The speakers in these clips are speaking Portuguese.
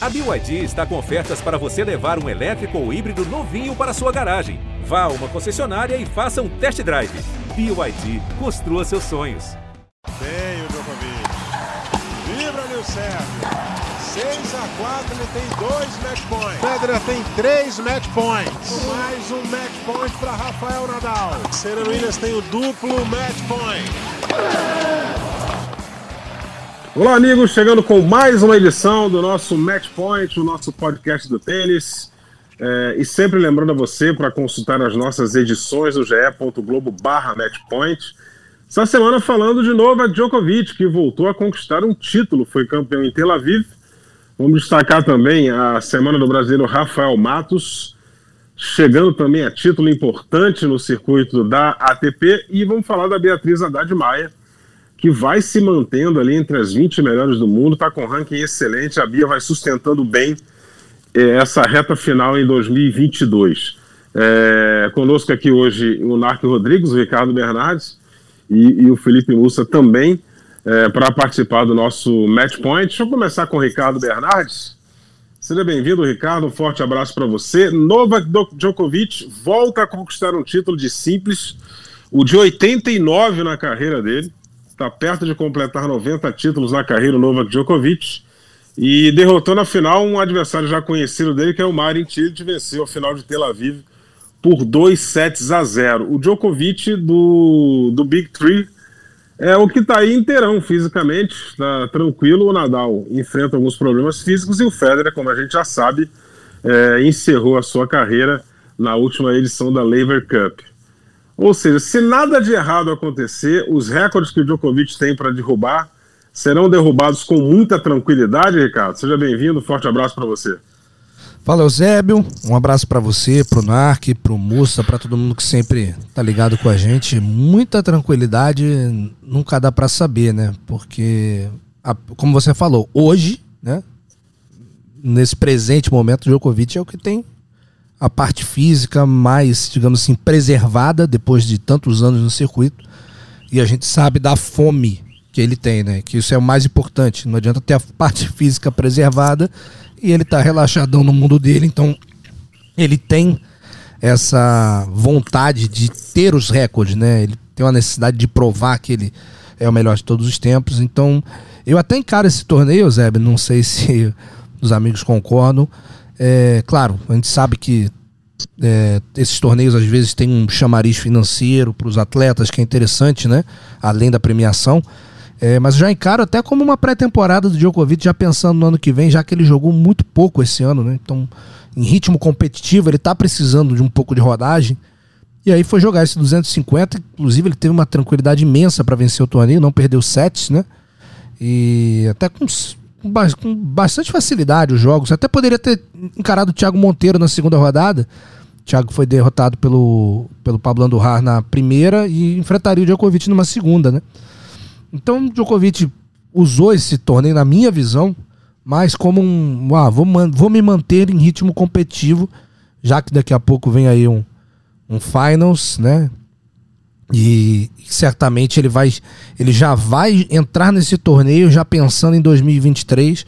A BYD está com ofertas para você levar um elétrico ou híbrido novinho para sua garagem. Vá a uma concessionária e faça um test drive. BYD, construa seus sonhos. Bem o Djokovic. Vibra, Nil Sérgio. 6 a 4 ele tem dois match points. Federer tem três match points. Mais um match point para Rafael Nadal. Serena Williams tem o duplo match point. Olá, amigos, chegando com mais uma edição do nosso Match Point, o nosso podcast do tênis. É, e sempre lembrando a você para consultar as nossas edições do ge.globo barra matchpoint. Essa semana falando de Novak Djokovic, que voltou a conquistar um título, foi campeão em Tel Aviv. Vamos destacar também a semana do brasileiro Rafael Matos, chegando também a título importante no circuito da ATP. E vamos falar da Beatriz Haddad Maia, que vai se mantendo ali entre as 20 melhores do mundo, está com um ranking excelente. A Bia vai sustentando bem eh, essa reta final em 2022. É, conosco aqui hoje o Narco Rodrigues, o Ricardo Bernardes e, e o Felipe Mussa também é, para participar do nosso Match Point. Deixa eu começar com o Ricardo Bernardes. Seja bem-vindo, Ricardo. Um forte abraço para você. Novak Djokovic volta a conquistar um título de simples, o de 89 na carreira dele está perto de completar 90 títulos na carreira, o Novak Djokovic, e derrotou na final um adversário já conhecido dele, que é o Marin Cilic, venceu a final de Tel Aviv por 2 sets a 0. O Djokovic do, do Big Three é o que está aí inteirão fisicamente, está tranquilo. O Nadal enfrenta alguns problemas físicos e o Federer, como a gente já sabe, é, encerrou a sua carreira na última edição da Lever Cup. Ou seja, se nada de errado acontecer, os recordes que o Djokovic tem para derrubar serão derrubados com muita tranquilidade, Ricardo. Seja bem-vindo, forte abraço para você. Fala, Eusébio. Um abraço para você, pro Narc, pro Mussa, para todo mundo que sempre tá ligado com a gente. Muita tranquilidade nunca dá para saber, né? Porque, a, como você falou, hoje, né? Nesse presente momento, o Djokovic é o que tem a parte física mais, digamos assim, preservada depois de tantos anos no circuito. E a gente sabe da fome que ele tem, né? Que isso é o mais importante. Não adianta ter a parte física preservada e ele tá relaxadão no mundo dele, então ele tem essa vontade de ter os recordes, né? Ele tem uma necessidade de provar que ele é o melhor de todos os tempos. Então, eu até encaro esse torneio, Zé, não sei se os amigos concordam, é, claro, a gente sabe que é, esses torneios às vezes têm um chamariz financeiro para os atletas que é interessante, né? Além da premiação. É, mas já encaro até como uma pré-temporada do Djokovic, já pensando no ano que vem, já que ele jogou muito pouco esse ano, né? Então, em ritmo competitivo, ele está precisando de um pouco de rodagem. E aí foi jogar esse 250, inclusive ele teve uma tranquilidade imensa para vencer o torneio, não perdeu sets, né? E até com com, ba com bastante facilidade os jogos. Até poderia ter encarado o Thiago Monteiro na segunda rodada. O Thiago foi derrotado pelo, pelo Pablo Andujar na primeira e enfrentaria o Djokovic numa segunda, né? Então o Djokovic usou esse torneio, na minha visão, mais como um. Ah, vou, vou me manter em ritmo competitivo, já que daqui a pouco vem aí um, um finals, né? E certamente ele vai ele já vai entrar nesse torneio já pensando em 2023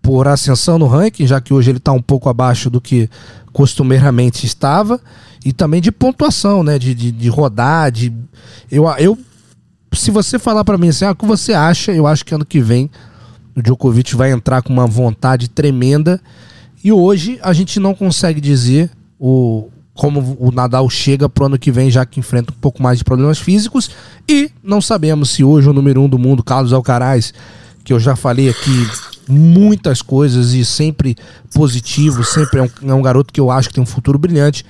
por ascensão no ranking, já que hoje ele está um pouco abaixo do que costumeiramente estava, e também de pontuação, né? De, de, de rodar, de. Eu, eu, se você falar para mim assim, ah, o que você acha, eu acho que ano que vem o Djokovic vai entrar com uma vontade tremenda. E hoje a gente não consegue dizer o, como o Nadal chega pro ano que vem, já que enfrenta um pouco mais de problemas físicos. E não sabemos se hoje o número um do mundo, Carlos Alcaraz, que eu já falei aqui muitas coisas e sempre positivo, sempre é um, é um garoto que eu acho que tem um futuro brilhante.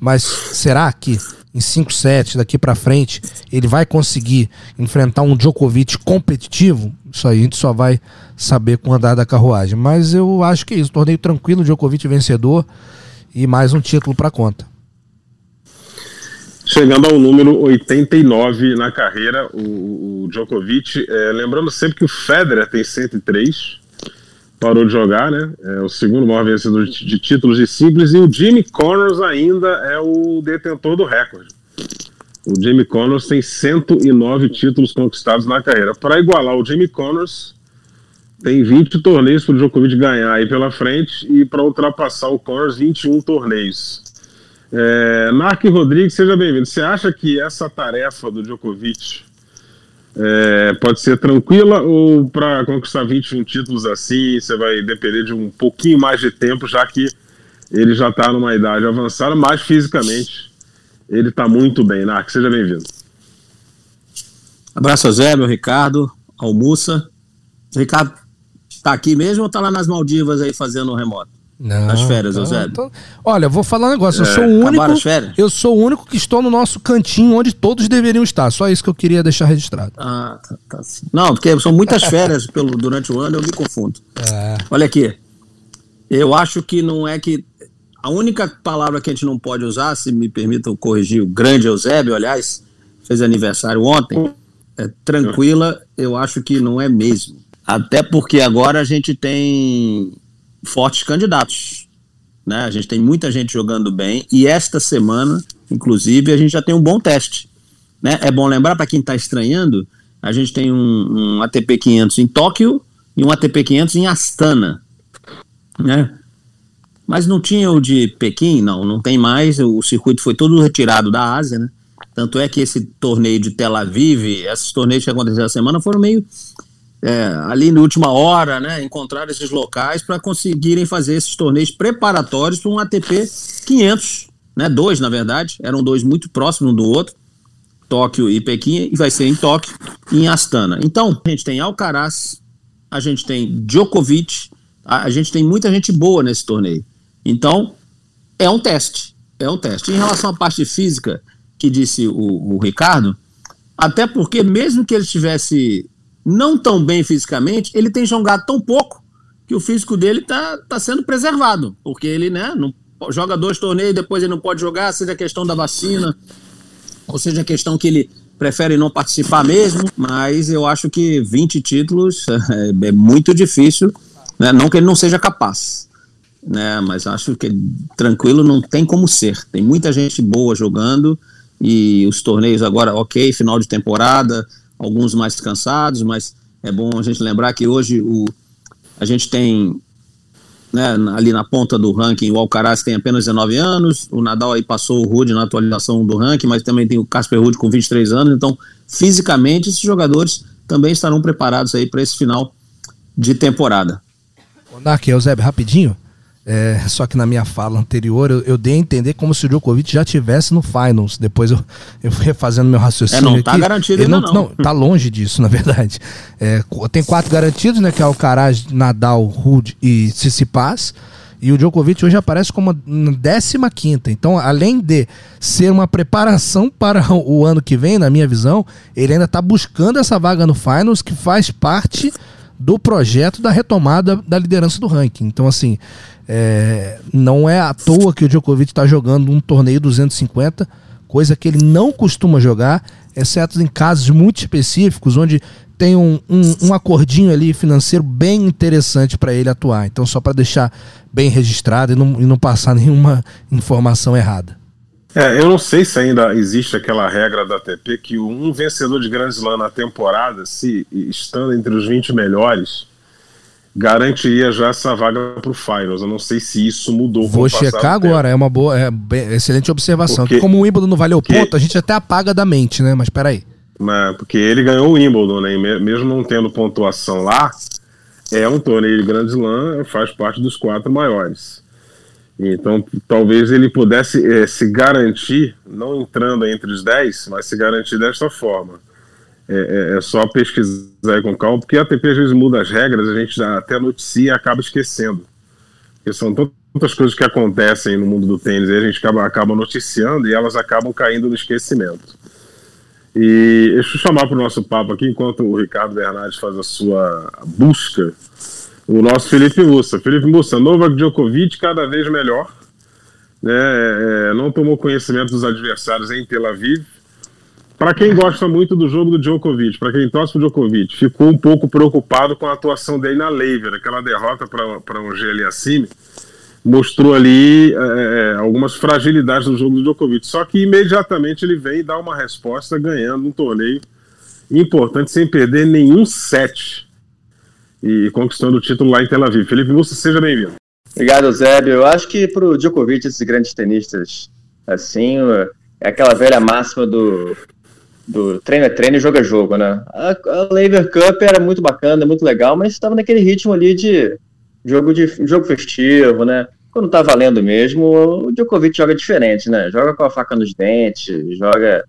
Mas será que em 5 sets daqui para frente ele vai conseguir enfrentar um Djokovic competitivo? Isso aí a gente só vai saber com o andar da carruagem. Mas eu acho que é isso. Torneio tranquilo, Djokovic vencedor e mais um título para conta chegando ao número 89 na carreira, o, o Djokovic. É, lembrando sempre que o Federer tem 103, parou de jogar, né? É o segundo maior vencedor de, de títulos de simples, e o Jimmy Connors ainda é o detentor do recorde. O Jimmy Connors tem 109 títulos conquistados na carreira. Para igualar o Jimmy Connors, tem 20 torneios para o Djokovic ganhar aí pela frente e para ultrapassar o Connors 21 torneios. É, Mark Rodrigues, seja bem-vindo. Você acha que essa tarefa do Djokovic é, pode ser tranquila ou para conquistar 21 títulos assim você vai depender de um pouquinho mais de tempo, já que ele já está numa idade avançada, mas fisicamente ele está muito bem. Narc, seja bem-vindo. Abraço Zé, meu Ricardo, almoça. Ricardo tá aqui mesmo ou tá lá nas Maldivas aí fazendo remoto? Não, As férias, Eusébio. Tô... Olha, vou falar um negócio. Eu sou o único. Eu sou o único que estou no nosso cantinho onde todos deveriam estar. Só isso que eu queria deixar registrado. Ah, tá, tá sim. Não, porque são muitas férias pelo, durante o ano, eu me confundo. É. Olha aqui. Eu acho que não é que. A única palavra que a gente não pode usar, se me permitam corrigir, o grande Eusébio, aliás, fez aniversário ontem, é tranquila, eu acho que não é mesmo. Até porque agora a gente tem fortes candidatos. Né? A gente tem muita gente jogando bem e esta semana, inclusive, a gente já tem um bom teste. Né? É bom lembrar para quem está estranhando, a gente tem um, um, ATP 500 em Tóquio e um ATP 500 em Astana. Né? Mas não tinha o de Pequim? Não, não tem mais. O circuito foi todo retirado da Ásia. Né? Tanto é que esse torneio de Tel Aviv, esses torneios que aconteceram essa semana foram meio é, ali na última hora, né, encontrar esses locais para conseguirem fazer esses torneios preparatórios para um ATP 500, né, dois na verdade, eram dois muito próximos um do outro, Tóquio e Pequim, e vai ser em Tóquio e em Astana. Então, a gente tem Alcaraz, a gente tem Djokovic, a, a gente tem muita gente boa nesse torneio. Então, é um teste, é um teste. Em relação à parte física, que disse o, o Ricardo, até porque mesmo que ele tivesse não tão bem fisicamente, ele tem jogado tão pouco que o físico dele está tá sendo preservado, porque ele né, não, joga dois torneios, depois ele não pode jogar, seja a questão da vacina, ou seja a questão que ele prefere não participar mesmo, mas eu acho que 20 títulos é, é muito difícil, né, não que ele não seja capaz, né, mas acho que tranquilo não tem como ser, tem muita gente boa jogando, e os torneios agora, ok, final de temporada, alguns mais cansados, mas é bom a gente lembrar que hoje o, a gente tem né, ali na ponta do ranking o Alcaraz tem apenas 19 anos, o Nadal aí passou o Rude na atualização do ranking, mas também tem o Casper Rude com 23 anos, então fisicamente esses jogadores também estarão preparados aí para esse final de temporada. Nark, Eusébio, rapidinho, é, só que na minha fala anterior eu, eu, dei a entender como se o Djokovic já tivesse no finals. Depois eu, eu fui refazendo meu raciocínio. É, não tá garantido ainda não, não. Tá longe disso, na verdade. É, tem quatro garantidos, né? Que é Alcaraz, Nadal, Rude e Tsitsipas. E o Djokovic hoje aparece como a 15 Então, além de ser uma preparação para o ano que vem, na minha visão, ele ainda está buscando essa vaga no Finals, que faz parte do projeto da retomada da liderança do ranking. Então, assim, é, não é à toa que o Djokovic está jogando um torneio 250, coisa que ele não costuma jogar, exceto em casos muito específicos, onde tem um, um, um acordinho ali financeiro bem interessante para ele atuar. Então, só para deixar bem registrado e não, e não passar nenhuma informação errada. É, eu não sei se ainda existe aquela regra da ATP que um vencedor de Grand Slam na temporada, se estando entre os 20 melhores, garantiria já essa vaga para o Finals. Eu não sei se isso mudou. Vou checar agora, é uma boa, é bem, excelente observação. Porque, como o Wimbledon não valeu porque, ponto, a gente até apaga da mente, né? Mas peraí. Mas, porque ele ganhou o Wimbledon, né? mesmo não tendo pontuação lá, é um torneio de Grand Slam, faz parte dos quatro maiores. Então, talvez ele pudesse é, se garantir, não entrando entre os dez, mas se garantir desta forma é, é, é só pesquisar com calma, porque a ATP às vezes muda as regras, a gente até noticia e acaba esquecendo. Porque são tantas coisas que acontecem no mundo do tênis, e a gente acaba, acaba noticiando e elas acabam caindo no esquecimento. E deixa eu chamar para o nosso papo aqui, enquanto o Ricardo Bernardes faz a sua busca, o nosso Felipe Mussa. Felipe Mussa, Novak Djokovic cada vez melhor, né, é, é não tomou conhecimento dos adversários em Tel Aviv, para quem gosta muito do jogo do Djokovic, para quem torce pro Djokovic, ficou um pouco preocupado com a atuação dele na Lever, aquela derrota para um GL acima, mostrou ali é, é, algumas fragilidades do jogo do Djokovic. Só que imediatamente ele vem e dá uma resposta ganhando um torneio importante sem perder nenhum set. E conquistando o título lá em Tel Aviv. Felipe Mussa, seja bem-vindo. Obrigado, Zébio. Eu acho que para o Djokovic, esses grandes tenistas, assim, é aquela velha máxima do, do treino é treino e jogo é jogo, né? A, a Laver Cup era muito bacana, muito legal, mas estava naquele ritmo ali de jogo, de jogo festivo, né? Quando tá valendo mesmo, o Djokovic joga diferente, né? Joga com a faca nos dentes, joga.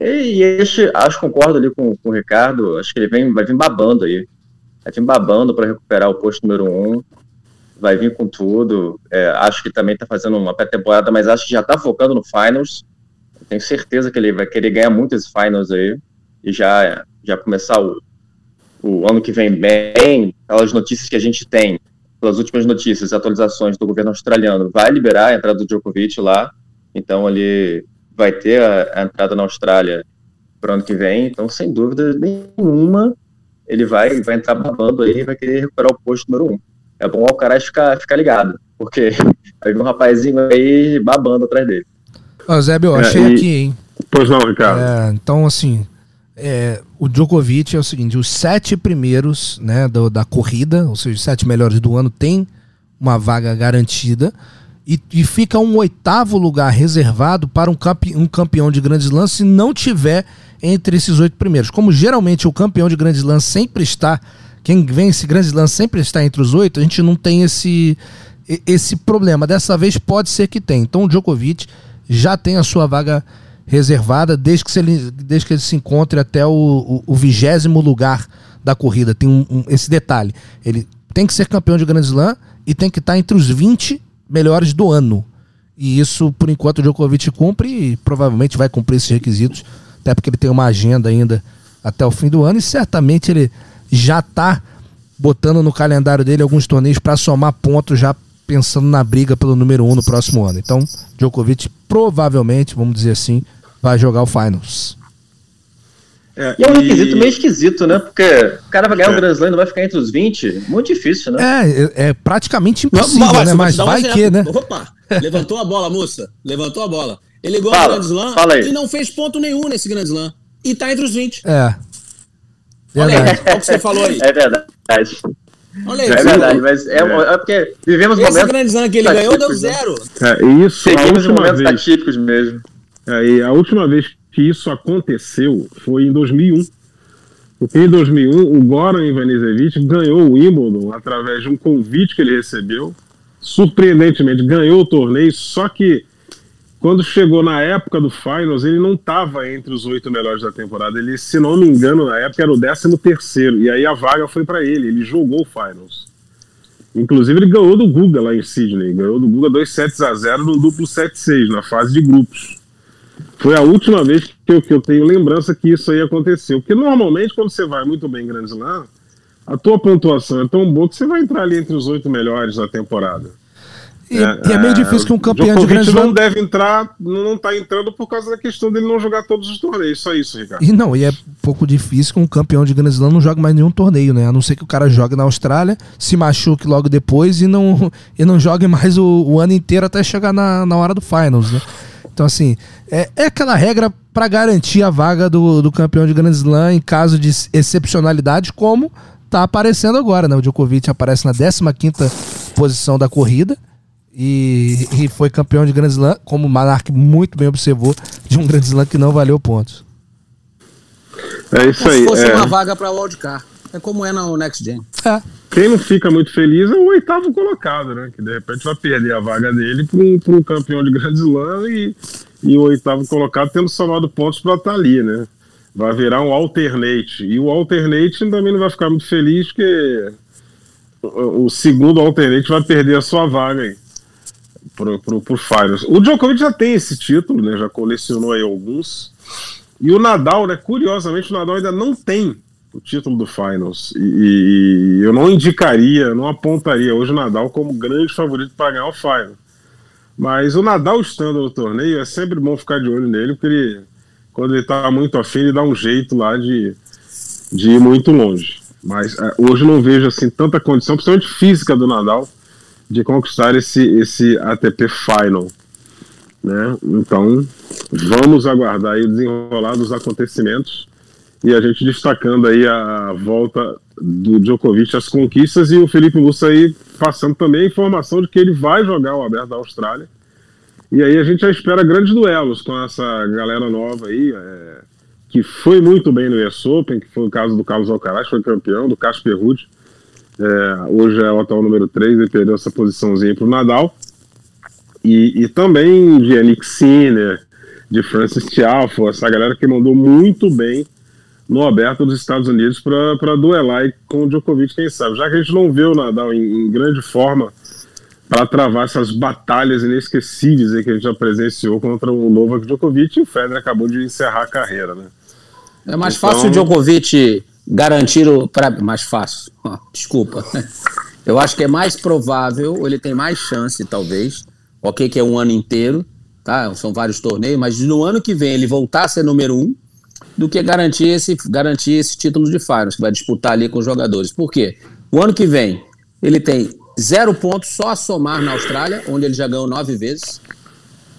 E, e este, acho concordo ali com, com o Ricardo, acho que ele vem, vai vir babando aí. Vai vir babando para recuperar o posto número um vai vir com tudo. É, acho que também está fazendo uma pré-temporada, mas acho que já está focando no Finals. Tenho certeza que ele vai querer ganhar muitos Finals aí e já, já começar o, o ano que vem bem. Aquelas notícias que a gente tem, pelas últimas notícias, atualizações do governo australiano, vai liberar a entrada do Djokovic lá. Então ele vai ter a, a entrada na Austrália para o ano que vem. Então, sem dúvida nenhuma, ele vai, vai entrar babando aí e vai querer recuperar o posto número um é bom o Alcaraz ficar, ficar ligado, porque vai vir um rapazinho aí babando atrás dele. Ó, Zé, eu achei é, e... aqui, hein? Pois não, Ricardo. É, então, assim, é, o Djokovic é o seguinte: os sete primeiros né, do, da corrida, ou seja, os sete melhores do ano, tem uma vaga garantida. E, e fica um oitavo lugar reservado para um, campe, um campeão de grandes lances se não tiver entre esses oito primeiros. Como geralmente o campeão de grandes lances sempre está quem vence Grand Slam sempre está entre os oito, a gente não tem esse, esse problema. Dessa vez pode ser que tenha. Então o Djokovic já tem a sua vaga reservada desde que, ele, desde que ele se encontre até o vigésimo lugar da corrida. Tem um, um, esse detalhe. Ele tem que ser campeão de Grand Slam e tem que estar entre os 20 melhores do ano. E isso, por enquanto, o Djokovic cumpre e provavelmente vai cumprir esses requisitos, até porque ele tem uma agenda ainda até o fim do ano e certamente ele já tá botando no calendário dele alguns torneios para somar pontos, já pensando na briga pelo número um no próximo ano. Então, Djokovic provavelmente, vamos dizer assim, vai jogar o Finals. É, e é um requisito meio esquisito, né? Porque o cara vai ganhar é. um Grand Slam e não vai ficar entre os 20. Muito difícil, né? É, é, praticamente impossível, mas, né? Mas vai um que, né? Opa, levantou a bola, moça. Levantou a bola. Ele ganhou o Grand Slam e não fez ponto nenhum nesse Grand Slam. E tá entre os 20. É. Olha aí, olha o que você falou aí. É verdade. Olha aí, é verdade, mas é, é. é porque vivemos Esse momentos. Esse grande que ele ganhou deu né? zero. É, isso, Seguimos momentos vez, atípicos mesmo. É, a última vez que isso aconteceu foi em 2001. Porque em 2001 o Goran Ivanisevic ganhou o Wimbledon através de um convite que ele recebeu. Surpreendentemente ganhou o torneio, só que quando chegou na época do Finals, ele não estava entre os oito melhores da temporada. Ele, se não me engano, na época era o décimo terceiro. E aí a vaga foi para ele. Ele jogou o Finals. Inclusive, ele ganhou do Guga lá em Sydney. Ganhou do Guga 2 sets a 0 no duplo 7-6, na fase de grupos. Foi a última vez que eu, que eu tenho lembrança que isso aí aconteceu. Porque normalmente, quando você vai muito bem em Grand Slam, a tua pontuação é tão boa que você vai entrar ali entre os oito melhores da temporada. E é, e é meio difícil que um campeão de grande não deve entrar, não está entrando por causa da questão dele não jogar todos os torneios, só isso, Ricardo. E não, e é pouco difícil que um campeão de Grand Slam não jogue mais nenhum torneio, né? A não ser que o cara jogue na Austrália, se machuque logo depois e não, e não jogue mais o, o ano inteiro até chegar na, na hora do Finals, né? Então, assim, é, é aquela regra para garantir a vaga do, do campeão de Grand Slam em caso de excepcionalidade, como tá aparecendo agora, né? O Djokovic aparece na 15 posição da corrida e, e foi campeão de Grand Slam, como o Monark muito bem observou, de um Grand Slam que não valeu pontos. É isso aí. Se fosse é... uma vaga para Wildcard. É como é no Next Gen. É. Quem não fica muito feliz é o oitavo colocado, né? Que de repente vai perder a vaga dele para um, um, campeão de Grand Slam e, e o oitavo colocado tendo somado pontos para estar tá ali, né? Vai virar um alternate. E o alternate também não vai ficar muito feliz, porque o, o segundo alternate vai perder a sua vaga aí pro, pro, pro Finals. O Djokovic já tem esse título, né? Já colecionou aí alguns. E o Nadal, né? Curiosamente, o Nadal ainda não tem o título do Finals. E, e eu não indicaria, não apontaria hoje o Nadal como grande favorito para ganhar o Final. Mas o Nadal estando no torneio, é sempre bom ficar de olho nele, porque ele, quando ele tá muito afim, ele dá um jeito lá de, de ir muito longe. Mas é, hoje não vejo assim tanta condição, principalmente física do Nadal, de conquistar esse, esse ATP Final. Né? Então, vamos aguardar o desenrolar dos acontecimentos E a gente destacando aí a volta do Djokovic às conquistas e o Felipe Mussa aí passando também a informação de que ele vai jogar o Aberto da Austrália. E aí a gente já espera grandes duelos com essa galera nova aí, é, que foi muito bem no US Open, que foi o caso do Carlos Alcaraz, foi campeão, do Casper Ruud. É, hoje é o atual número 3 e perdeu essa posiçãozinha para o Nadal. E, e também de Yannick Sinner, de Francis Tiafo, essa galera que mandou muito bem no aberto dos Estados Unidos para duelar com o Djokovic, quem sabe. Já que a gente não vê o Nadal em, em grande forma para travar essas batalhas inesquecíveis que a gente já presenciou contra o Novak Djokovic, e o Federer acabou de encerrar a carreira, né? É mais então... fácil o Djokovic garantir o para mais fácil. Desculpa. Eu acho que é mais provável, ele tem mais chance, talvez. Ok, que é um ano inteiro, tá? São vários torneios, mas no ano que vem ele voltar a ser número um, do que garantir esse, garantir esse título de Finals, que vai disputar ali com os jogadores. Por quê? O ano que vem, ele tem zero pontos só a somar na Austrália, onde ele já ganhou nove vezes.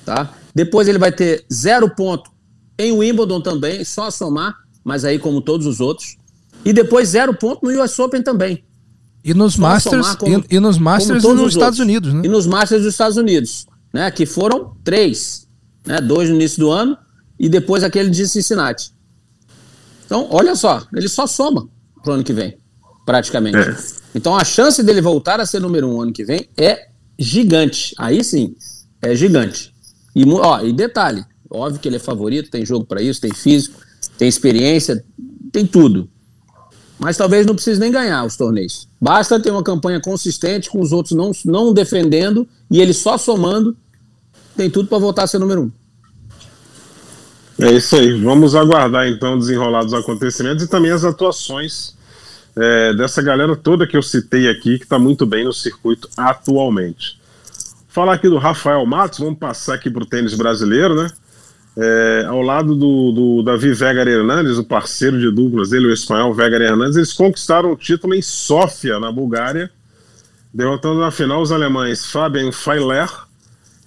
Tá? Depois ele vai ter zero ponto em Wimbledon também, só a somar, mas aí como todos os outros. E depois zero ponto no US Open também. E nos só Masters, como, e, e, nos Masters nos Estados Unidos, né? E nos Masters dos Estados Unidos, né? Que foram três, né? Dois no início do ano e depois aquele de Cincinnati. Então, olha só, ele só soma pro ano que vem, praticamente. É. Então, a chance dele voltar a ser número um ano que vem é gigante. Aí sim, é gigante. E, ó, e detalhe, óbvio que ele é favorito, tem jogo para isso, tem físico, tem experiência, tem tudo. Mas talvez não precise nem ganhar os torneios. Basta ter uma campanha consistente com os outros não, não defendendo e ele só somando, tem tudo para voltar a ser número um. É isso aí. Vamos aguardar então desenrolar dos acontecimentos e também as atuações é, dessa galera toda que eu citei aqui, que está muito bem no circuito atualmente. Falar aqui do Rafael Matos, vamos passar aqui para o tênis brasileiro, né? É, ao lado do, do Davi Vega Hernandes, o parceiro de duplas dele, o espanhol Vega Hernandes, eles conquistaram o título em Sófia, na Bulgária, derrotando na final os alemães Fabian Feiler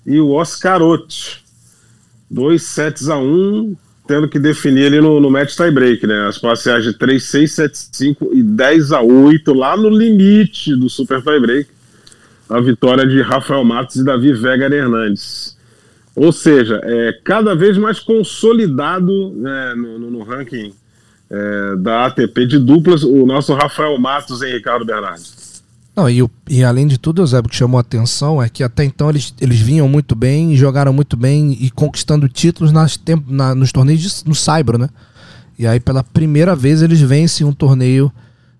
e o Oscarotti dois sets a um, tendo que definir ali no, no match tie-break, né? As parciais de 3, 6, 7, 5 e 10 a 8, lá no limite do super tie-break. A vitória de Rafael Matos e Davi Vega Hernandes. Ou seja, é cada vez mais consolidado né, no, no, no ranking é, da ATP de duplas o nosso Rafael Matos e Ricardo Bernardes. Não, e, e além de tudo, Eusébio, que chamou a atenção é que até então eles, eles vinham muito bem, jogaram muito bem e conquistando títulos nas, na, nos torneios de, no Saibro, né? E aí pela primeira vez eles vencem um torneio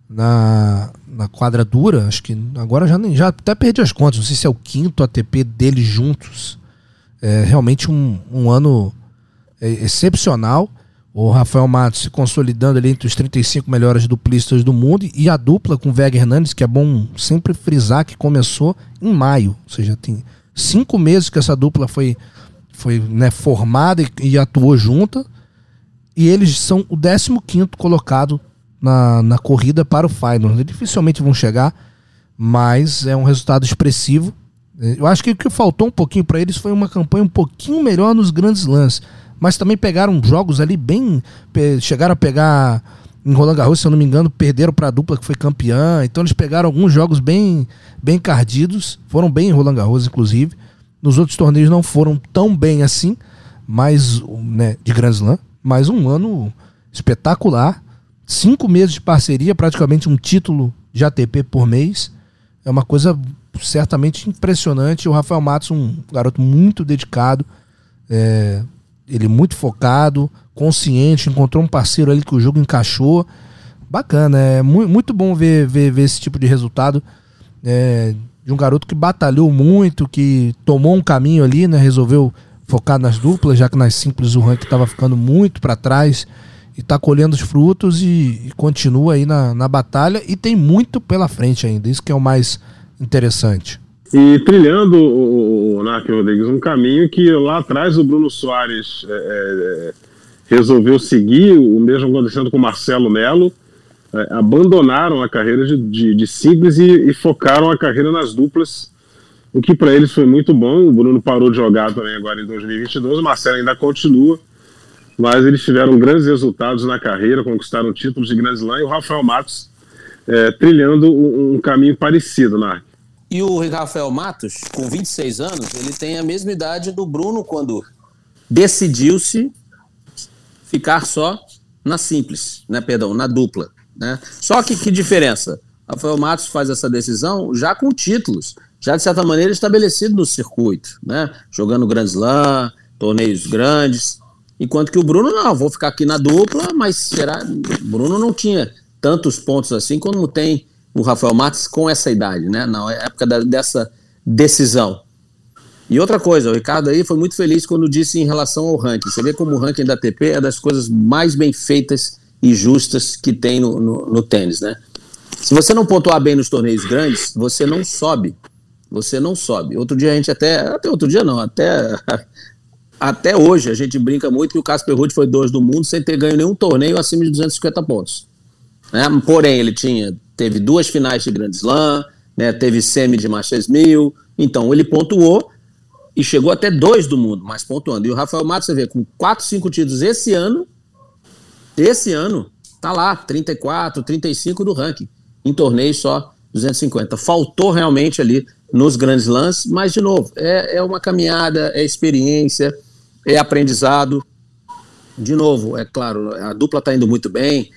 na, na quadra dura, acho que agora já, nem, já até perdi as contas, não sei se é o quinto ATP deles juntos. É realmente um, um ano é, excepcional o Rafael Matos se consolidando ali entre os 35 melhores duplistas do mundo e a dupla com o Vega Hernandes, que é bom sempre frisar que começou em maio, ou seja, tem cinco meses que essa dupla foi, foi né, formada e, e, atuou junta, e eles são o 15 colocado na, na corrida para o final. Eles dificilmente vão chegar, mas é um resultado expressivo. Eu acho que o que faltou um pouquinho para eles foi uma campanha um pouquinho melhor nos grandes lances mas também pegaram jogos ali bem. Chegaram a pegar em Roland Garros, se eu não me engano, perderam para a dupla que foi campeã. Então eles pegaram alguns jogos bem, bem cardidos, foram bem em Roland Garros, inclusive. Nos outros torneios não foram tão bem assim, mas né, de Grand Slam, mas um ano espetacular. Cinco meses de parceria, praticamente um título de ATP por mês. É uma coisa certamente impressionante. O Rafael Matos, um garoto muito dedicado, é, ele muito focado, consciente, encontrou um parceiro ali que o jogo encaixou. Bacana, é muito, bom ver, ver, ver esse tipo de resultado é, de um garoto que batalhou muito, que tomou um caminho ali, né? Resolveu focar nas duplas, já que nas simples o ranking estava ficando muito para trás e está colhendo os frutos e, e, continua aí na, na batalha e tem muito pela frente ainda. Isso que é o mais interessante. E trilhando, o, o Rodrigues, um caminho que lá atrás o Bruno Soares é, é, resolveu seguir, o mesmo acontecendo com o Marcelo Melo, é, abandonaram a carreira de, de, de simples e, e, focaram a carreira nas duplas, o que para eles foi muito bom. O Bruno parou de jogar também agora em 2022, o Marcelo ainda continua, mas eles tiveram grandes resultados na carreira, conquistaram títulos de Grand Slam e o Rafael Matos é, trilhando um, um, caminho parecido, Narc. E o Rafael Matos, com 26 anos, ele tem a mesma idade do Bruno quando decidiu-se ficar só na simples, né, perdão, na dupla. Né? Só que que diferença? Rafael Matos faz essa decisão já com títulos, já de certa maneira estabelecido no circuito, né? jogando Grand Slam, torneios grandes, enquanto que o Bruno não, vou ficar aqui na dupla, mas será, o Bruno não tinha tantos pontos assim como tem o Rafael Matos com essa idade, né? Na época da, dessa decisão. E outra coisa, o Ricardo aí foi muito feliz quando disse em relação ao ranking. Você vê como o ranking da ATP é das coisas mais bem feitas e justas que tem no, no, no tênis, né? Se você não pontuar bem nos torneios grandes, você não sobe. Você não sobe. Outro dia a gente até. Até outro dia não, até. Até hoje a gente brinca muito que o Casper Ruud foi dois do mundo sem ter ganho nenhum torneio acima de 250 pontos. Né? Porém, ele tinha, teve duas finais de Grand Slam, né? teve semi de Masters 1000, então ele pontuou e chegou até dois do mundo, mas pontuando. E o Rafael Matos, você vê, com quatro, cinco títulos esse ano, esse ano, tá lá, 34, 35 do ranking, em torneios só 250. Faltou realmente ali nos grandes lances, mas de novo, é, é uma caminhada, é experiência, é aprendizado. De novo, é claro, a dupla está indo muito bem,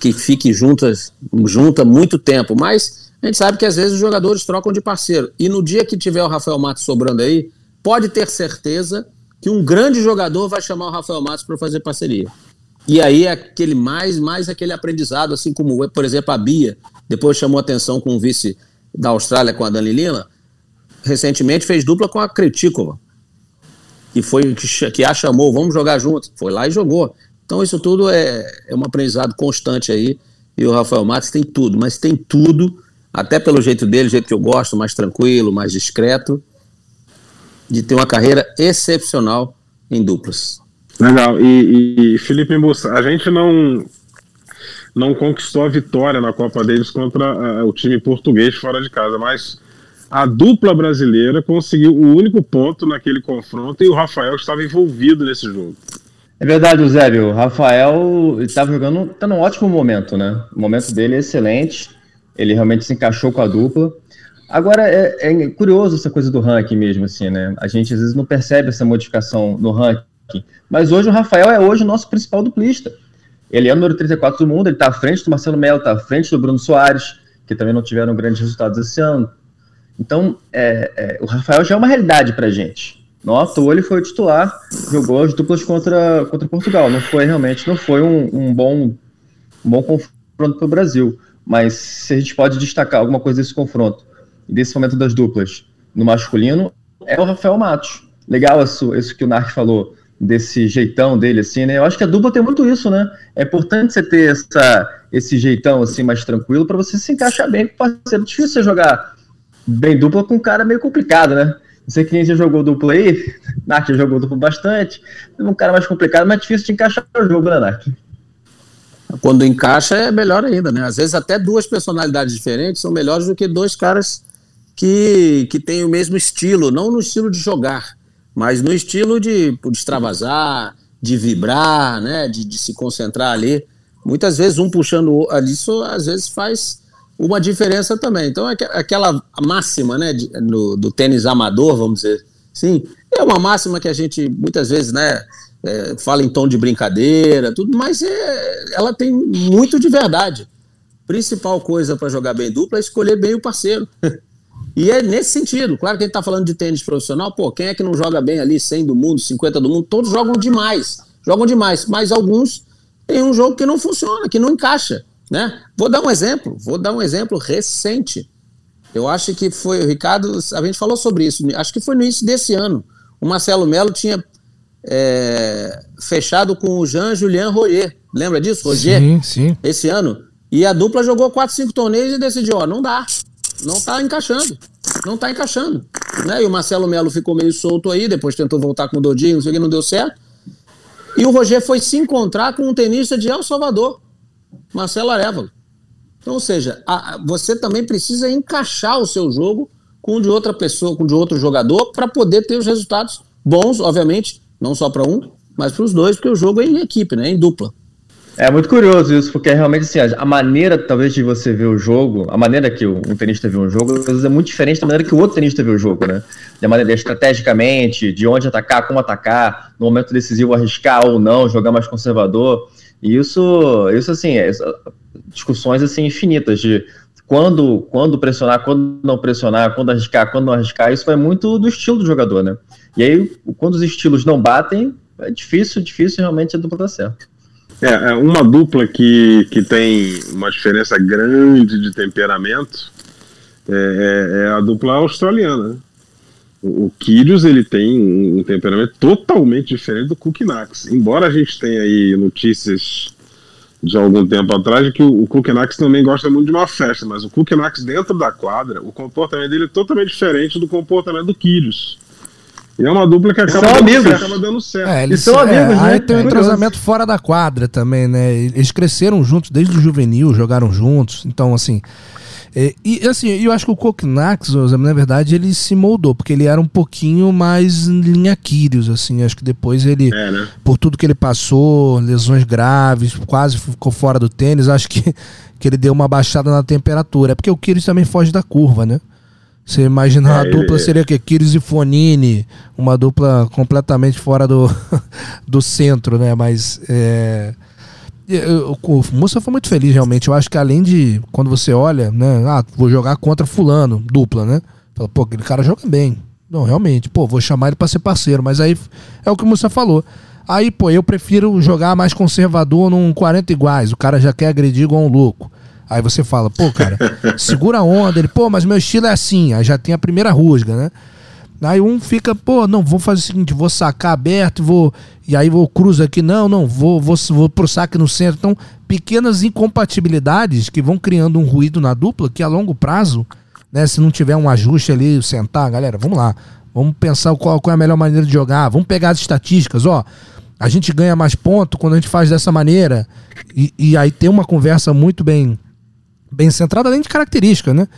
que fique juntas, junta muito tempo, mas a gente sabe que às vezes os jogadores trocam de parceiro. E no dia que tiver o Rafael Matos sobrando aí, pode ter certeza que um grande jogador vai chamar o Rafael Matos para fazer parceria. E aí é aquele mais, mais aquele aprendizado, assim como, por exemplo, a Bia, depois chamou atenção com o vice da Austrália, com a Dani Lila, recentemente fez dupla com a Kretikova, que foi que, que a chamou, vamos jogar juntos. Foi lá e jogou. Então isso tudo é, é um aprendizado constante aí. E o Rafael Matos tem tudo, mas tem tudo, até pelo jeito dele, jeito que eu gosto, mais tranquilo, mais discreto, de ter uma carreira excepcional em duplas. Legal. E, e Felipe Bussa, a gente não não conquistou a vitória na Copa Davis contra o time português fora de casa, mas a dupla brasileira conseguiu o único ponto naquele confronto e o Rafael estava envolvido nesse jogo. É verdade, Eusébio. O Rafael estava jogando, está num ótimo momento, né? O momento dele é excelente. Ele realmente se encaixou com a dupla. Agora, é, é, curioso essa coisa do ranking mesmo, assim, né? A gente às vezes não percebe essa modificação no ranking. Mas hoje o Rafael é hoje o nosso principal duplista. Ele é o número 34 do mundo, ele está à frente do Marcelo Melo, está à frente do Bruno Soares, que também não tiveram grandes resultados esse ano. Então, é, é, o Rafael já é uma realidade para a gente. Nossa, o ele foi o titular, jogou as duplas contra, contra Portugal. Não foi realmente, não foi um, um bom, um bom confronto para o Brasil. Mas se a gente pode destacar alguma coisa desse confronto, desse momento das duplas no masculino, é o Rafael Matos. Legal isso, isso que o Narc falou, desse jeitão dele, assim, né? Eu acho que a dupla tem muito isso, né? É importante você ter essa, esse jeitão, assim, mais tranquilo, para você se encaixar bem com o parceiro. Difícil você jogar bem dupla com um cara meio complicado, né? Não sei quem já jogou dupla aí, Narc jogou dupla bastante, um cara mais complicado, mas difícil de encaixar o jogo, né, Narc? Quando encaixa é melhor ainda, né? Às vezes até duas personalidades diferentes são melhores do que dois caras que, que têm o mesmo estilo, não no estilo de jogar, mas no estilo de, de extravasar, de vibrar, né? De, de se concentrar ali. Muitas vezes um puxando ali, isso às vezes faz uma diferença também. Então, é aquela máxima né, do tênis amador, vamos dizer sim, é uma máxima que a gente muitas vezes né, é, fala em tom de brincadeira, tudo, mas é, ela tem muito de verdade. Principal coisa para jogar bem dupla é escolher bem o parceiro. e é nesse sentido. Claro que a gente está falando de tênis profissional, pô, quem é que não joga bem ali 100 do mundo, 50 do mundo? Todos jogam demais. Jogam demais, mas alguns têm um jogo que não funciona, que não encaixa. Né? Vou dar um exemplo, vou dar um exemplo recente. Eu acho que foi, o Ricardo, a gente falou sobre isso, acho que foi no início desse ano. O Marcelo Melo tinha é, fechado com o Jean-Julien Royer. Lembra disso, Roger? Sim, sim. Esse ano. E a dupla jogou 4, 5 torneios e decidiu, ó, não dá. Não tá encaixando. Não tá encaixando. Né? E o Marcelo Melo ficou meio solto aí, depois tentou voltar com o Dodinho, não sei o que, não deu certo. E o Roger foi se encontrar com um tenista de El Salvador. Marcelo Arevalo. Então, ou seja, a, a, você também precisa encaixar o seu jogo com o de outra pessoa, com o de outro jogador, para poder ter os resultados bons, obviamente, não só para um, mas para os dois, porque o jogo é em equipe, né? Em dupla. É muito curioso isso, porque realmente assim, a maneira talvez de você ver o jogo, a maneira que um tenista vê um jogo, às vezes é muito diferente da maneira que o outro tenista vê o jogo, né? De maneira estrategicamente, de onde atacar, como atacar, no momento decisivo arriscar ou não, jogar mais conservador. E isso, isso assim, é, discussões assim infinitas de quando, quando pressionar, quando não pressionar, quando arriscar, quando não arriscar, isso vai muito do estilo do jogador, né? E aí, quando os estilos não batem, é difícil, difícil realmente a dupla dar certo. É, é, uma dupla que, que tem uma diferença grande de temperamento é, é, é a dupla australiana. O, Kyrgios, ele tem um, temperamento totalmente diferente do Kukinax. Embora a gente tenha aí notícias de algum tempo atrás de que o, Kukinax também gosta muito de uma festa, mas o Kukinax dentro da quadra, o comportamento dele é totalmente diferente do comportamento do Kyrgios. E é uma dupla que acaba, são amigos. acaba dando certo. É, eles, são é, amigos, né? Aí tem um entrosamento fora da quadra também, né? Eles cresceram juntos desde o juvenil, jogaram juntos. Então, assim. É, e assim, eu acho que o Koknax, na verdade, ele se moldou, porque ele era um pouquinho mais linha Kyrios, assim. Acho que depois ele, é, né? por tudo que ele passou, lesões graves, quase ficou fora do tênis, acho que, que ele deu uma baixada na temperatura. É porque o Kyrios também foge da curva, né? Você imagina é, a dupla seria o quê? Kyrgios e Fonini, uma dupla completamente fora do, do centro, né? Mas é, o Moça foi muito feliz realmente. Eu acho que além de quando você olha, né? Ah, vou jogar contra fulano, dupla, né? Fala, pô, aquele cara joga bem. Não, realmente, pô, vou chamar ele para ser parceiro, mas aí é o que o Moça falou. Aí, pô, eu prefiro jogar mais conservador num 40 iguais. O cara já quer agredir igual um louco. Aí você fala, pô, cara, segura a onda. Ele, pô, mas meu estilo é assim. Aí já tem a primeira rusga, né? Aí um fica, pô, não, vou fazer o seguinte, vou sacar aberto, vou. E aí vou cruzo aqui, não, não, vou, vou, vou pro saque no centro. Então, pequenas incompatibilidades que vão criando um ruído na dupla que a longo prazo, né, se não tiver um ajuste ali, sentar, galera, vamos lá. Vamos pensar qual, qual é a melhor maneira de jogar. Vamos pegar as estatísticas, ó. A gente ganha mais ponto quando a gente faz dessa maneira. E, e aí tem uma conversa muito bem bem centrado, além de característica, né?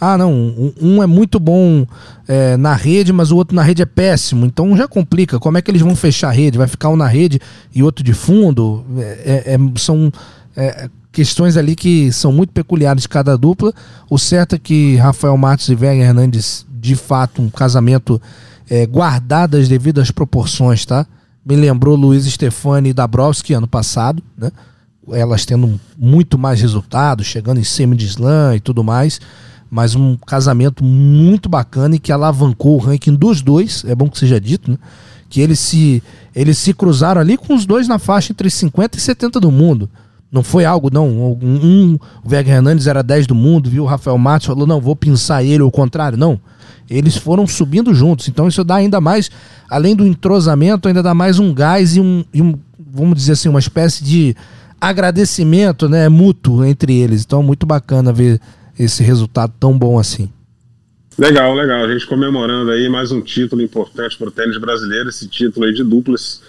Ah, não, um, um é muito bom é, na rede, mas o outro na rede é péssimo. Então já complica. Como é que eles vão fechar a rede? Vai ficar um na rede e outro de fundo? É, é, é são é, questões ali que são muito peculiares de cada dupla. O certo é que Rafael Matos e Vega Hernandes, de fato, um casamento é, guardado as devidas proporções, tá? Me lembrou Luiz Stefani e Dabrowski ano passado, né? elas tendo muito mais resultados, chegando em semi de slam e tudo mais, mas um casamento muito bacana e que alavancou o ranking dos dois, é bom que seja dito, né? Que eles se, eles se cruzaram ali com os dois na faixa entre 50 e 70 do mundo. Não foi algo, não. Um, um o Vega Hernandes era 10 do mundo, viu? O Rafael Matos falou, não, vou pensar ele, ou o contrário. Não. Eles foram subindo juntos. Então isso dá ainda mais, além do entrosamento, ainda dá mais um gás e um, e um vamos dizer assim, uma espécie de agradecimento né, mútuo entre eles. Então, muito bacana ver esse resultado tão bom assim. Legal, legal. A gente comemorando aí mais um título importante para o tênis brasileiro, esse título aí de duplas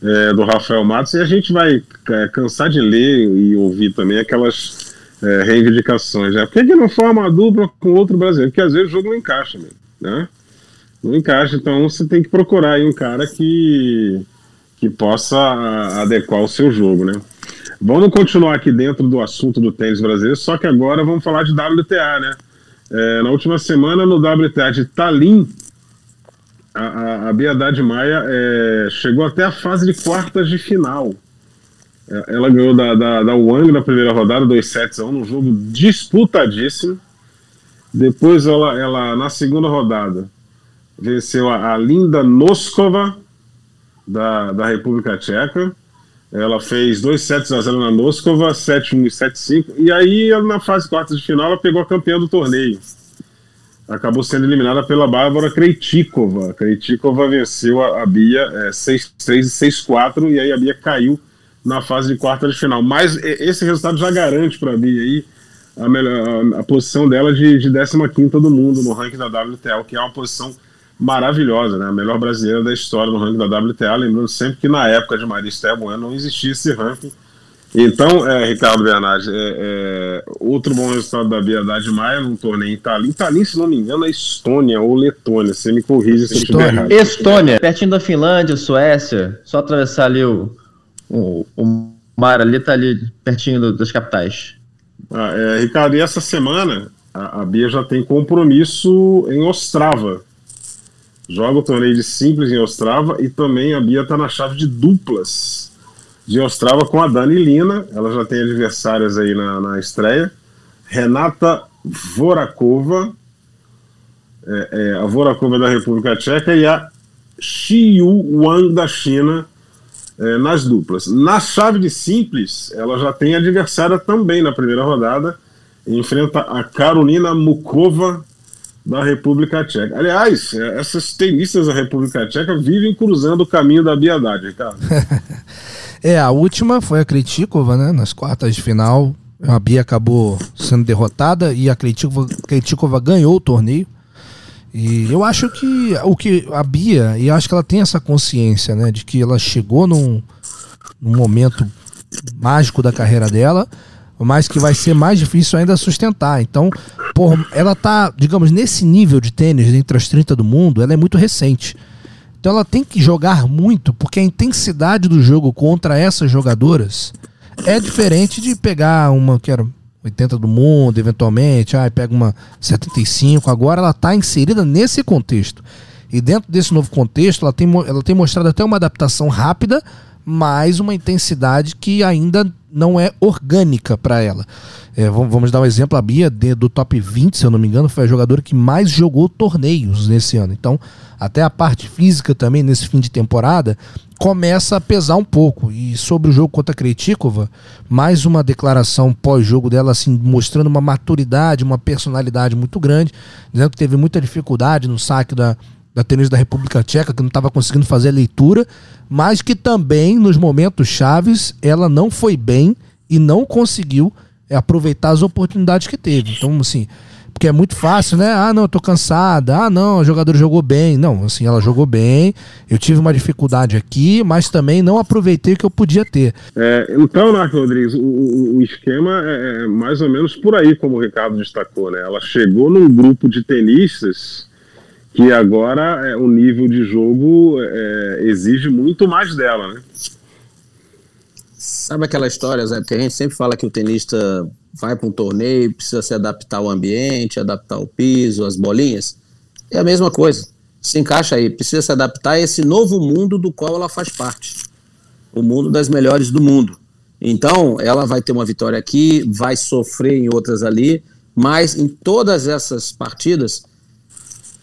é, do Rafael Matos. E a gente vai é, cansar de ler e ouvir também aquelas é, reivindicações. Né? Por que, que não forma uma dupla com outro brasileiro? Porque às vezes o jogo não encaixa né? Não encaixa, então você tem que procurar aí um cara que, que possa adequar o seu jogo, né? Vamos continuar aqui dentro do assunto do tênis brasileiro, só que agora vamos falar de WTA, né? É, na última semana, no WTA de Tallinn, a, a, a Maia é, chegou até a fase de quartas de final. É, ela ganhou da, da, da Wang na primeira rodada, 2 sets a 1, num jogo disputadíssimo. Depois, ela, ela na segunda rodada, venceu a, a Linda Noskova, da, da República Tcheca. Ela fez 2 sets a 0 na Noskova, 7-1 e 7-5. E aí, na fase quartas de final, ela pegou a campeã do torneio. Acabou sendo eliminada pela Bárbara Krejcikova. Krejcikova venceu a, a Bia é, 6-3 e 6-4. E aí a Bia caiu na fase de quartas de final. Mas esse resultado já garante para a Bia aí a, melhor, a, a posição dela de, de 15 do mundo no ranking da WTA, que é uma posição maravilhosa, né? A melhor brasileira da história no ranking da WTA. Lembrando sempre que na época de Maria Esther Bueno não existia esse ranking. Então, é, Ricardo Bernardi, é, é, outro bom resultado da Bia Haddad Maia num torneio em Tallinn. Tallinn, se não me engano, é Estônia ou Letônia. Você me corrige se estiver errado. Estônia, pertinho da Finlândia, Suécia. Só atravessar ali o, o, o mar ali, tá ali pertinho do, das capitais. Ah, é, Ricardo, e essa semana a, a Bia já tem compromisso em Ostrava. Joga o torneio de simples em Ostrava e também a Bia está na chave de duplas de Ostrava com a Dani Lina. Ela já tem adversárias aí na, na estreia. Renata Vorakova, é, é, a Vorakova da República Tcheca e a Xiu Wang da China é, nas duplas. Na chave de simples, ela já tem adversária também na primeira rodada. Enfrenta a Carolina Mukova da República Tcheca. Aliás, é, essas tenistas da República Tcheca vivem cruzando o caminho da biadade, Ricardo. é, a última foi a Kritikova, né? Nas quartas de final. A Bia acabou sendo derrotada e a Kritikova ganhou o torneio. E eu acho que o que a Bia, e acho que ela tem essa consciência, né, de que ela chegou num, num momento mágico da carreira dela, mas que vai ser mais difícil ainda sustentar. Então, por, ela tá, digamos, nesse nível de tênis entre as 30 do mundo, ela é muito recente. Então ela tem que jogar muito, porque a intensidade do jogo contra essas jogadoras é diferente de pegar uma que era 80 do mundo, eventualmente, ah, pega uma 75, agora ela está inserida nesse contexto. E dentro desse novo contexto, ela tem, ela tem mostrado até uma adaptação rápida, mas uma intensidade que ainda não é orgânica para ela. É, vamos dar um exemplo: a Bia, do top 20, se eu não me engano, foi a jogadora que mais jogou torneios nesse ano. Então, até a parte física também, nesse fim de temporada, começa a pesar um pouco. E sobre o jogo contra a Kretikova, mais uma declaração pós-jogo dela, assim, mostrando uma maturidade, uma personalidade muito grande, dizendo que teve muita dificuldade no saque da, da tênis da República Tcheca, que não estava conseguindo fazer a leitura, mas que também, nos momentos chaves, ela não foi bem e não conseguiu é aproveitar as oportunidades que teve. Então, assim, porque é muito fácil, né? Ah, não, eu tô cansada. Ah, não, o jogador jogou bem. Não, assim, ela jogou bem. Eu tive uma dificuldade aqui, mas também não aproveitei o que eu podia ter. É, então, Narco Rodrigues, o, o, esquema é, é mais ou menos por aí, como o Ricardo destacou, né? Ela chegou num grupo de tenistas que agora é, o nível de jogo é, exige muito mais dela, né? Sabe aquela história, Zé, que a gente sempre fala que o tenista vai para um torneio, precisa se adaptar ao ambiente, adaptar o piso, as bolinhas? É a mesma coisa. Se encaixa aí, precisa se adaptar a esse novo mundo do qual ela faz parte. O mundo das melhores do mundo. Então, ela vai ter uma vitória aqui, vai sofrer em outras ali, mas em todas essas partidas,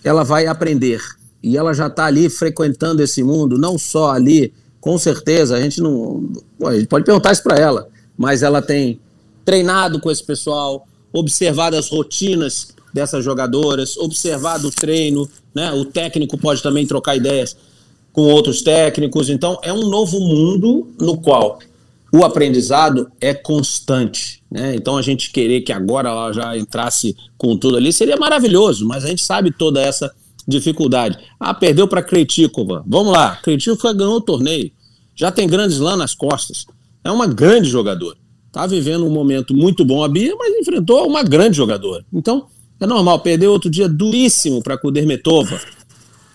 ela vai aprender. E ela já está ali frequentando esse mundo, não só ali com certeza, a gente não. a gente pode perguntar isso para ela, mas ela tem treinado com esse pessoal, observado as rotinas dessas jogadoras, observado o treino, né? O técnico pode também trocar ideias com outros técnicos. Então, é um novo mundo no qual o aprendizado é constante. Né? Então, a gente querer que agora ela já entrasse com tudo ali seria maravilhoso, mas a gente sabe toda essa dificuldade. Ah, perdeu para Kretikova. Vamos lá, Kretikova ganhou o torneio. Já tem grandes lá nas costas. É uma grande jogadora. Está vivendo um momento muito bom a Bia, mas enfrentou uma grande jogadora. Então, é normal. Perdeu outro dia duríssimo para Kudermetova.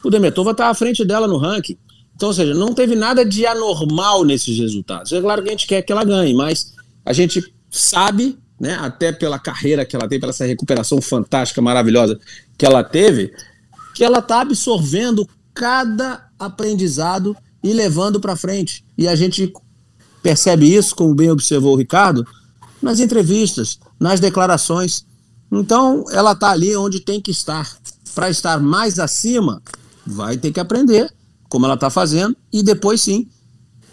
Kudermetova está à frente dela no ranking. Então, ou seja, não teve nada de anormal nesses resultados. É claro que a gente quer que ela ganhe, mas a gente sabe, né, até pela carreira que ela tem, pela essa recuperação fantástica, maravilhosa que ela teve, que ela está absorvendo cada aprendizado e levando para frente. E a gente percebe isso, como bem observou o Ricardo, nas entrevistas, nas declarações. Então, ela está ali onde tem que estar. Para estar mais acima, vai ter que aprender, como ela está fazendo, e depois sim,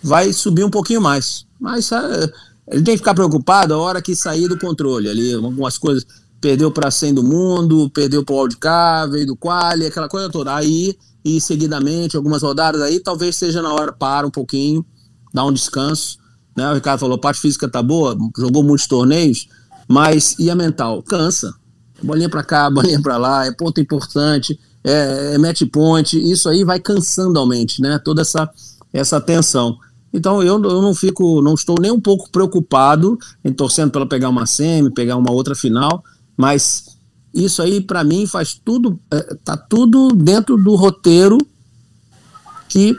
vai subir um pouquinho mais. Mas é, ele tem que ficar preocupado a hora que sair do controle ali, algumas coisas perdeu para 100 do mundo, perdeu para o Wildcard, veio do Quali, aquela coisa toda. Aí, e seguidamente, algumas rodadas aí, talvez seja na hora, para um pouquinho, dá um descanso. Né? O Ricardo falou, parte física tá boa, jogou muitos torneios, mas e a mental? Cansa. Bolinha para cá, bolinha para lá, é ponto importante, é, é match point, isso aí vai cansando a mente, né? Toda essa, essa tensão. Então eu, eu não fico, não estou nem um pouco preocupado em torcendo para pegar uma semi, pegar uma outra final, mas isso aí para mim faz tudo, é, tá tudo dentro do roteiro que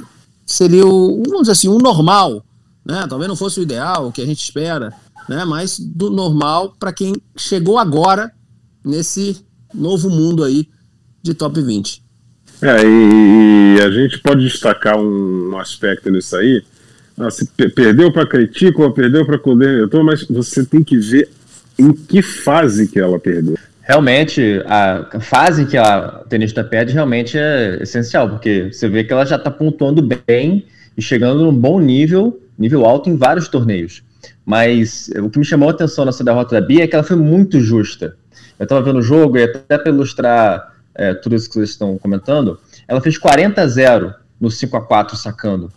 seria o, vamos dizer assim, o normal, né? Talvez não fosse o ideal, o que a gente espera, né? Mas do normal para quem chegou agora nesse novo mundo aí de top 20. É, e, e a gente pode destacar um, um aspecto nisso aí. Ah, se perdeu para Critico ou perdeu para Coordenador, mas você tem que ver em que fase que ela perdeu. Realmente, a fase que a tenista perde realmente é essencial, porque você vê que ela já está pontuando bem e chegando num bom nível, nível alto em vários torneios. Mas o que me chamou a atenção nessa derrota da Bia é que ela foi muito justa. Eu estava vendo o jogo e até para ilustrar é, tudo isso que vocês estão comentando, ela fez 40 a 0 no 5 a 4 sacando.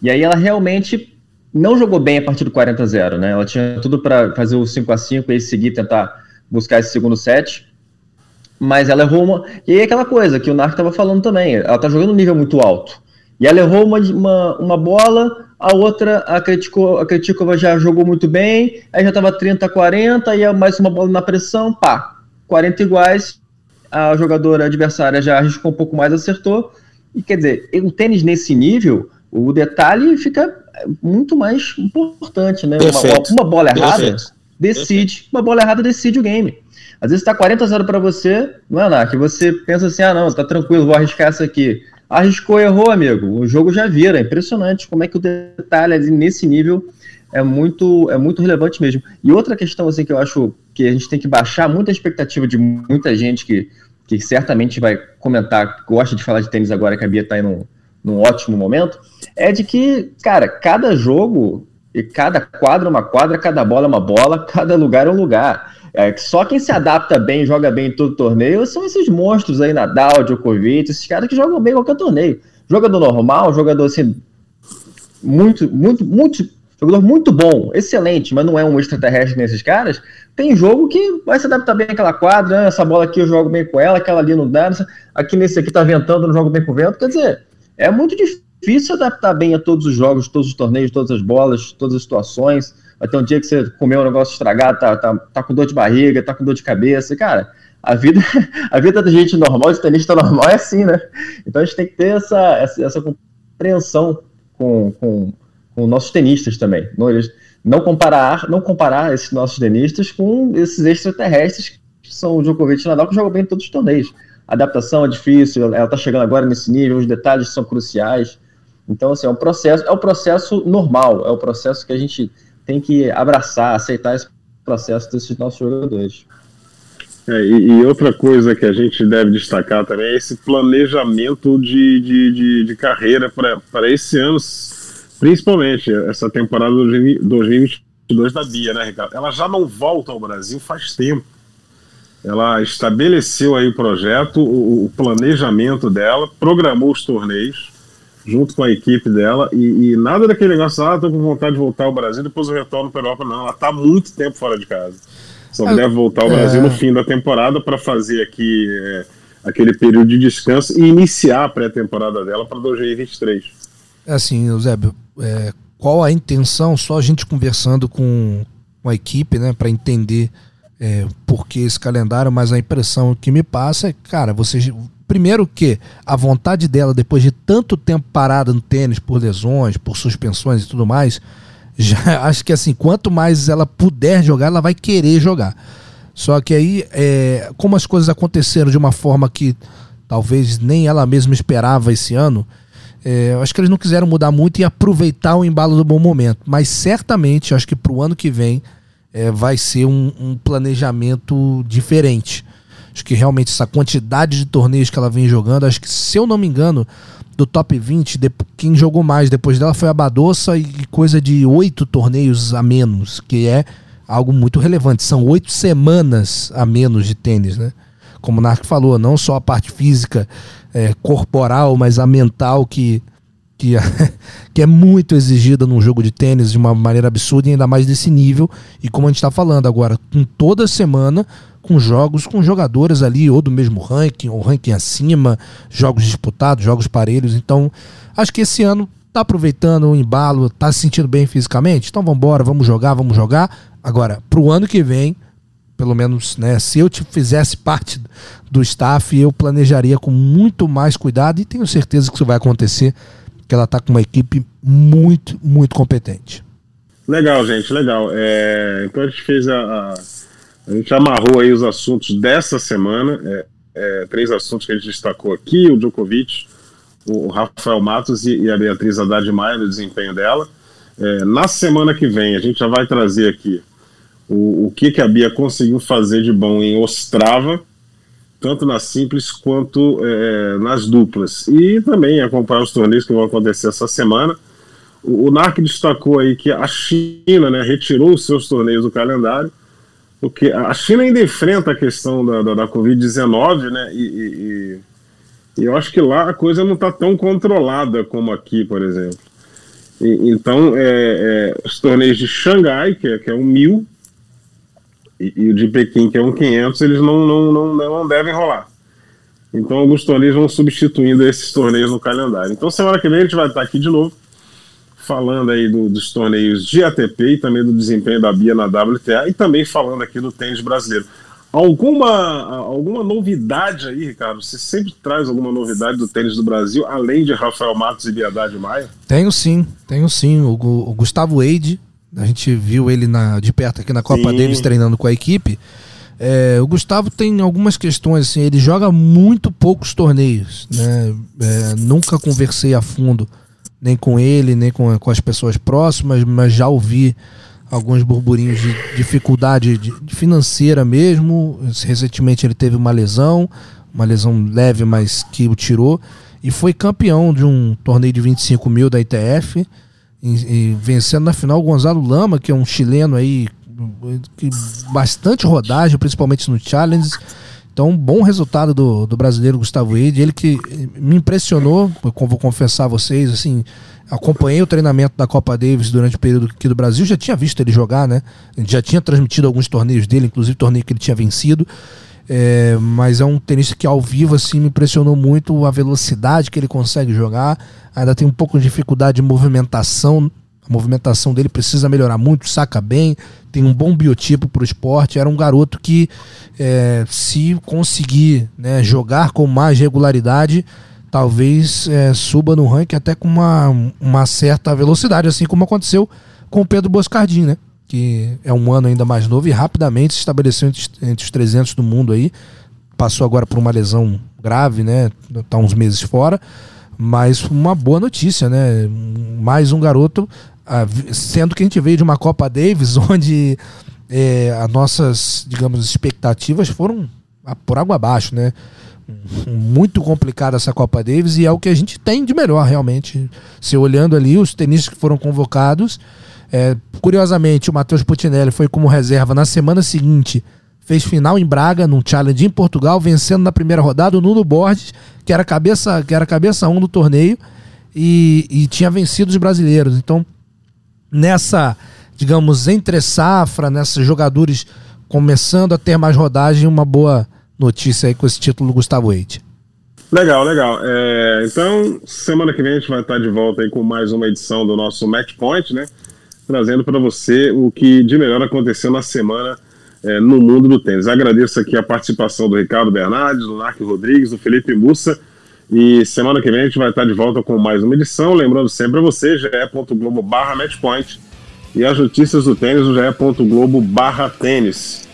E aí ela realmente não jogou bem a partir do 40 a 0, né? Ela tinha tudo para fazer o 5 a 5 e seguir tentar buscar esse segundo set. Mas ela errou uma. E aí aquela coisa que o Narco estava falando também. Ela tá jogando um nível muito alto. E ela errou uma, uma, uma bola, a outra, a Kretikova, a Kretikova já jogou muito bem, aí já estava 30 a 40, aí mais uma bola na pressão, pá, 40 iguais, a jogadora adversária já arriscou um pouco mais, acertou. E quer dizer, o tênis nesse nível, o detalhe fica muito mais importante, né? Uma, uma, bola errada Perfeito. decide, Perfeito. uma bola errada decide o game. Às vezes está 40 a 0 para você, não é, Ná? Que você pensa assim: ah, não, tá tranquilo, vou arriscar essa aqui. Arriscou, errou, amigo. O jogo já vira. É impressionante como é que o detalhe ali nesse nível é muito, é muito relevante mesmo. E outra questão assim, que eu acho que a gente tem que baixar muita expectativa de muita gente que, que certamente vai comentar, gosta de falar de tênis agora que a Bia está aí num, ótimo momento, é de que, cara, cada jogo e cada quadra é uma quadra, cada bola é uma bola, cada lugar é um lugar. É, só quem se adapta bem, joga bem em todo torneio, são esses monstros aí, Nadal, Djokovic, esses caras que jogam bem em qualquer torneio. Jogador normal, jogador assim, muito, muito, muito, jogador muito bom, excelente, mas não é um extraterrestre nesses caras. Tem jogo que vai se adaptar bem àquela quadra, né? essa bola aqui eu jogo bem com ela, aquela ali não dá, aqui nesse aqui tá ventando, não jogo bem com o vento. Quer dizer, é muito difícil adaptar bem a todos os jogos, todos os torneios, todas as bolas, todas as situações vai ter um dia que você comeu um negócio estragado, tá, tá, tá com dor de barriga, tá com dor de cabeça, cara, a vida, a vida da gente normal, de tenista normal é assim, né? Então a gente tem que ter essa, essa, essa compreensão com, com, com nossos tenistas também. Não, não comparar, não comparar esses nossos tenistas com esses extraterrestres que são o Djokovic e Nadal, que jogam bem em todos os torneios. A adaptação é difícil, ela tá chegando agora nesse nível, os detalhes são cruciais. Então, assim, é um processo, é um processo normal, é o um processo que a gente tem que abraçar, aceitar esse processo desses nossos jogadores. É, e, e, outra coisa que a gente deve destacar também é esse planejamento de, de, de, de carreira para esse ano, principalmente essa temporada 2022 da Bia, né, Ricardo? Ela já não volta ao Brasil faz tempo. Ela estabeleceu aí o projeto, o, o planejamento dela, programou os torneios, junto com a equipe dela, e, e nada daquele negócio, ah, tô com vontade de voltar ao Brasil, depois eu retorno para Europa, não, ela tá muito tempo fora de casa. Só é, deve voltar ao é... Brasil no fim da temporada para fazer aqui é, aquele período de descanso e iniciar a pré-temporada dela para 2023. Assim, Eusébio, é, qual a intenção, só a gente conversando com, com a equipe, né, para entender é, por que esse calendário, mas a impressão que me passa é, cara, vocês primeiro que a vontade dela, depois de tanto tempo parada no tênis por lesões, por suspensões e tudo mais, já acho que assim, quanto mais ela puder jogar, ela vai querer jogar. Só que aí, é, como as coisas aconteceram de uma forma que talvez nem ela mesma esperava esse ano, é, acho que eles não quiseram mudar muito e aproveitar o embalo do bom momento. Mas certamente, acho que para o ano que vem é, vai ser um, um planejamento diferente. Acho que realmente essa quantidade de torneios que ela vem jogando, acho que se eu não me engano, do top 20, de, quem jogou mais depois dela foi a Badoça e coisa de oito torneios a menos, que é algo muito relevante. São oito semanas a menos de tênis, né? Como o Narc falou, não só a parte física, é, corporal, mas a mental que, que, que é muito exigida num jogo de tênis de uma maneira absurda e ainda mais desse nível. E como a gente está falando agora, com toda semana com jogos com jogadores ali, ou do mesmo ranking, ou ranking acima, jogos disputados, jogos parelhos. Então, acho que esse ano tá aproveitando o embalo, tá se sentindo bem fisicamente? Então vamos embora, vamos jogar, vamos jogar. Agora, pro ano que vem, pelo menos, né, se eu te fizesse parte do staff, eu planejaria com muito mais cuidado e tenho certeza que isso vai acontecer, que ela tá com uma equipe muito, muito competente. Legal, gente, legal. É, então a gente fez a, a, a, gente amarrou aí os assuntos dessa semana, é, é, três assuntos que a gente destacou aqui, o Djokovic, o Rafael Matos e, e a Beatriz Haddad Maia, no desempenho dela. É, na semana que vem a gente já vai trazer aqui o, o que, que a Bia conseguiu fazer de bom em Ostrava, tanto na simples quanto é, nas duplas. E também acompanhar os torneios que vão acontecer essa semana. O, o NARC destacou aí que a China né, retirou os seus torneios do calendário, porque a China ainda enfrenta a questão da, da, da Covid-19, né? E, e, e, eu acho que lá a coisa não está tão controlada como aqui, por exemplo. E, então, é, é, os torneios de Xangai, que é, que é um mil, e, e, o de Pequim, que é um 500, eles não, não, não, não devem rolar. Então, alguns torneios vão substituindo esses torneios no calendário. Então, semana que vem a gente vai estar aqui de novo, falando aí do, dos torneios de ATP e também do desempenho da Bia na WTA e também falando aqui do tênis brasileiro. Alguma, alguma novidade aí, Ricardo? Você sempre traz alguma novidade do tênis do Brasil, além de Rafael Matos e Biadade Maia? Tenho sim, tenho sim. O, o Gustavo Eide a gente viu ele na, de perto aqui na Copa Sim. Davis treinando com a equipe. É, o Gustavo tem algumas questões, assim, ele joga muito poucos torneios, né? É, nunca conversei a fundo nem com ele, nem com, com as pessoas próximas, mas já ouvi alguns burburinhos de dificuldade de, de financeira mesmo. Recentemente ele teve uma lesão, uma lesão leve, mas que o tirou, e foi campeão de um torneio de 25 mil da ITF e, vencendo na final o Gonzalo Lama, que é um chileno aí, que bastante rodagem, principalmente no Challenge. Então, um bom resultado do, do brasileiro Gustavo Eide. Ele que me impressionou, vou confessar a vocês, assim, acompanhei o treinamento da Copa Davis durante o período aqui do Brasil, já tinha visto ele jogar, né? Já tinha transmitido alguns torneios dele, inclusive torneio que ele tinha vencido. É, mas é um tenista que ao vivo assim me impressionou muito a velocidade que ele consegue jogar. Ainda tem um pouco de dificuldade de movimentação. A movimentação dele precisa melhorar muito, saca bem, tem um bom biotipo para o esporte. Era um garoto que, é, se conseguir né, jogar com mais regularidade, talvez é, suba no ranking até com uma, uma certa velocidade, assim como aconteceu com o Pedro Boscardin, né? Que é um ano ainda mais novo e rapidamente se estabeleceu entre, entre os 300 do mundo aí. Passou agora por uma lesão grave, né? Tá uns meses fora, mas uma boa notícia, né? Mais um garoto, sendo que a gente veio de uma Copa Davis onde é, as nossas, digamos, expectativas foram por água abaixo, né? Muito complicada essa Copa Davis e é o que a gente tem de melhor, realmente. Se olhando ali, os tenistas que foram convocados, é, curiosamente, o Matheus Putinelli foi como reserva na semana seguinte. Fez final em Braga, num challenge em Portugal, vencendo na primeira rodada o Nuno Borges, que era cabeça, que era cabeça 1 um do torneio, e, e tinha vencido os brasileiros. Então, nessa, digamos, entre safra, nessas jogadores começando a ter mais rodagem, uma boa notícia aí com esse título do Gustavo Eite. Legal, legal. É, então, semana que vem a gente vai estar de volta aí com mais uma edição do nosso Match Point, né? Trazendo para você o que de melhor aconteceu na semana é, no mundo do tênis. Agradeço aqui a participação do Ricardo Bernardes, do Narco Rodrigues, do Felipe Mussa. E semana que vem a gente vai estar de volta com mais uma edição. Lembrando sempre a você, ge.globo barra matchpoint e as notícias do tênis no ge.globo barra tênis.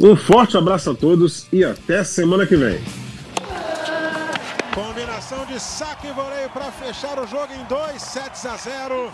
Um forte abraço a todos e até semana que vem. Combinação de saque e voleio para fechar o jogo em 2 sets a 0.